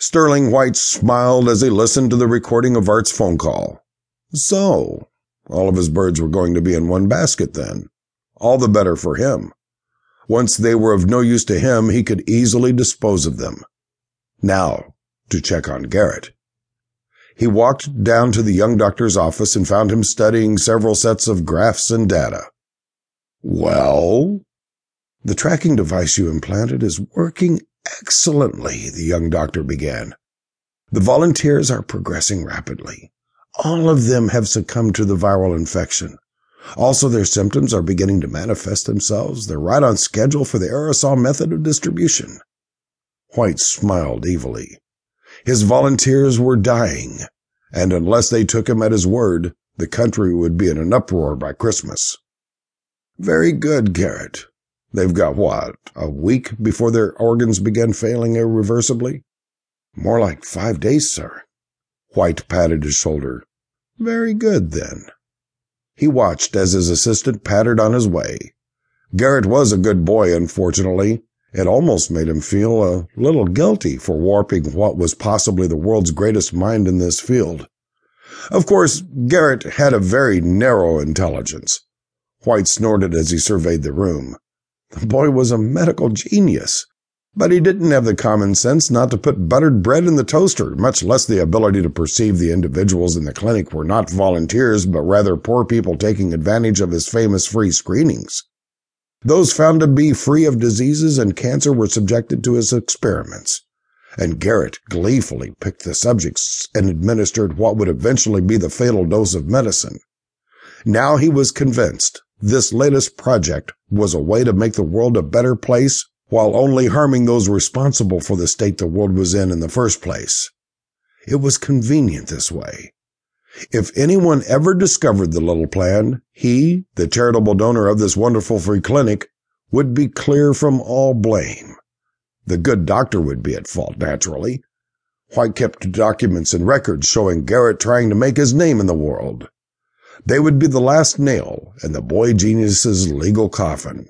Sterling White smiled as he listened to the recording of Art's phone call. So, all of his birds were going to be in one basket then. All the better for him. Once they were of no use to him, he could easily dispose of them. Now, to check on Garrett. He walked down to the young doctor's office and found him studying several sets of graphs and data. Well? The tracking device you implanted is working excellently, the young doctor began. The volunteers are progressing rapidly. All of them have succumbed to the viral infection. Also, their symptoms are beginning to manifest themselves. They're right on schedule for the aerosol method of distribution. White smiled evilly. His volunteers were dying, and unless they took him at his word, the country would be in an uproar by Christmas. Very good, Garrett. They've got what, a week before their organs begin failing irreversibly? More like five days, sir. White patted his shoulder. Very good, then. He watched as his assistant pattered on his way. Garrett was a good boy, unfortunately. It almost made him feel a little guilty for warping what was possibly the world's greatest mind in this field. Of course, Garrett had a very narrow intelligence. White snorted as he surveyed the room. The boy was a medical genius. But he didn't have the common sense not to put buttered bread in the toaster, much less the ability to perceive the individuals in the clinic were not volunteers, but rather poor people taking advantage of his famous free screenings. Those found to be free of diseases and cancer were subjected to his experiments. And Garrett gleefully picked the subjects and administered what would eventually be the fatal dose of medicine. Now he was convinced this latest project was a way to make the world a better place while only harming those responsible for the state the world was in in the first place. It was convenient this way. If anyone ever discovered the little plan, he, the charitable donor of this wonderful free clinic, would be clear from all blame. The good doctor would be at fault, naturally. White kept documents and records showing Garrett trying to make his name in the world. They would be the last nail in the boy genius's legal coffin.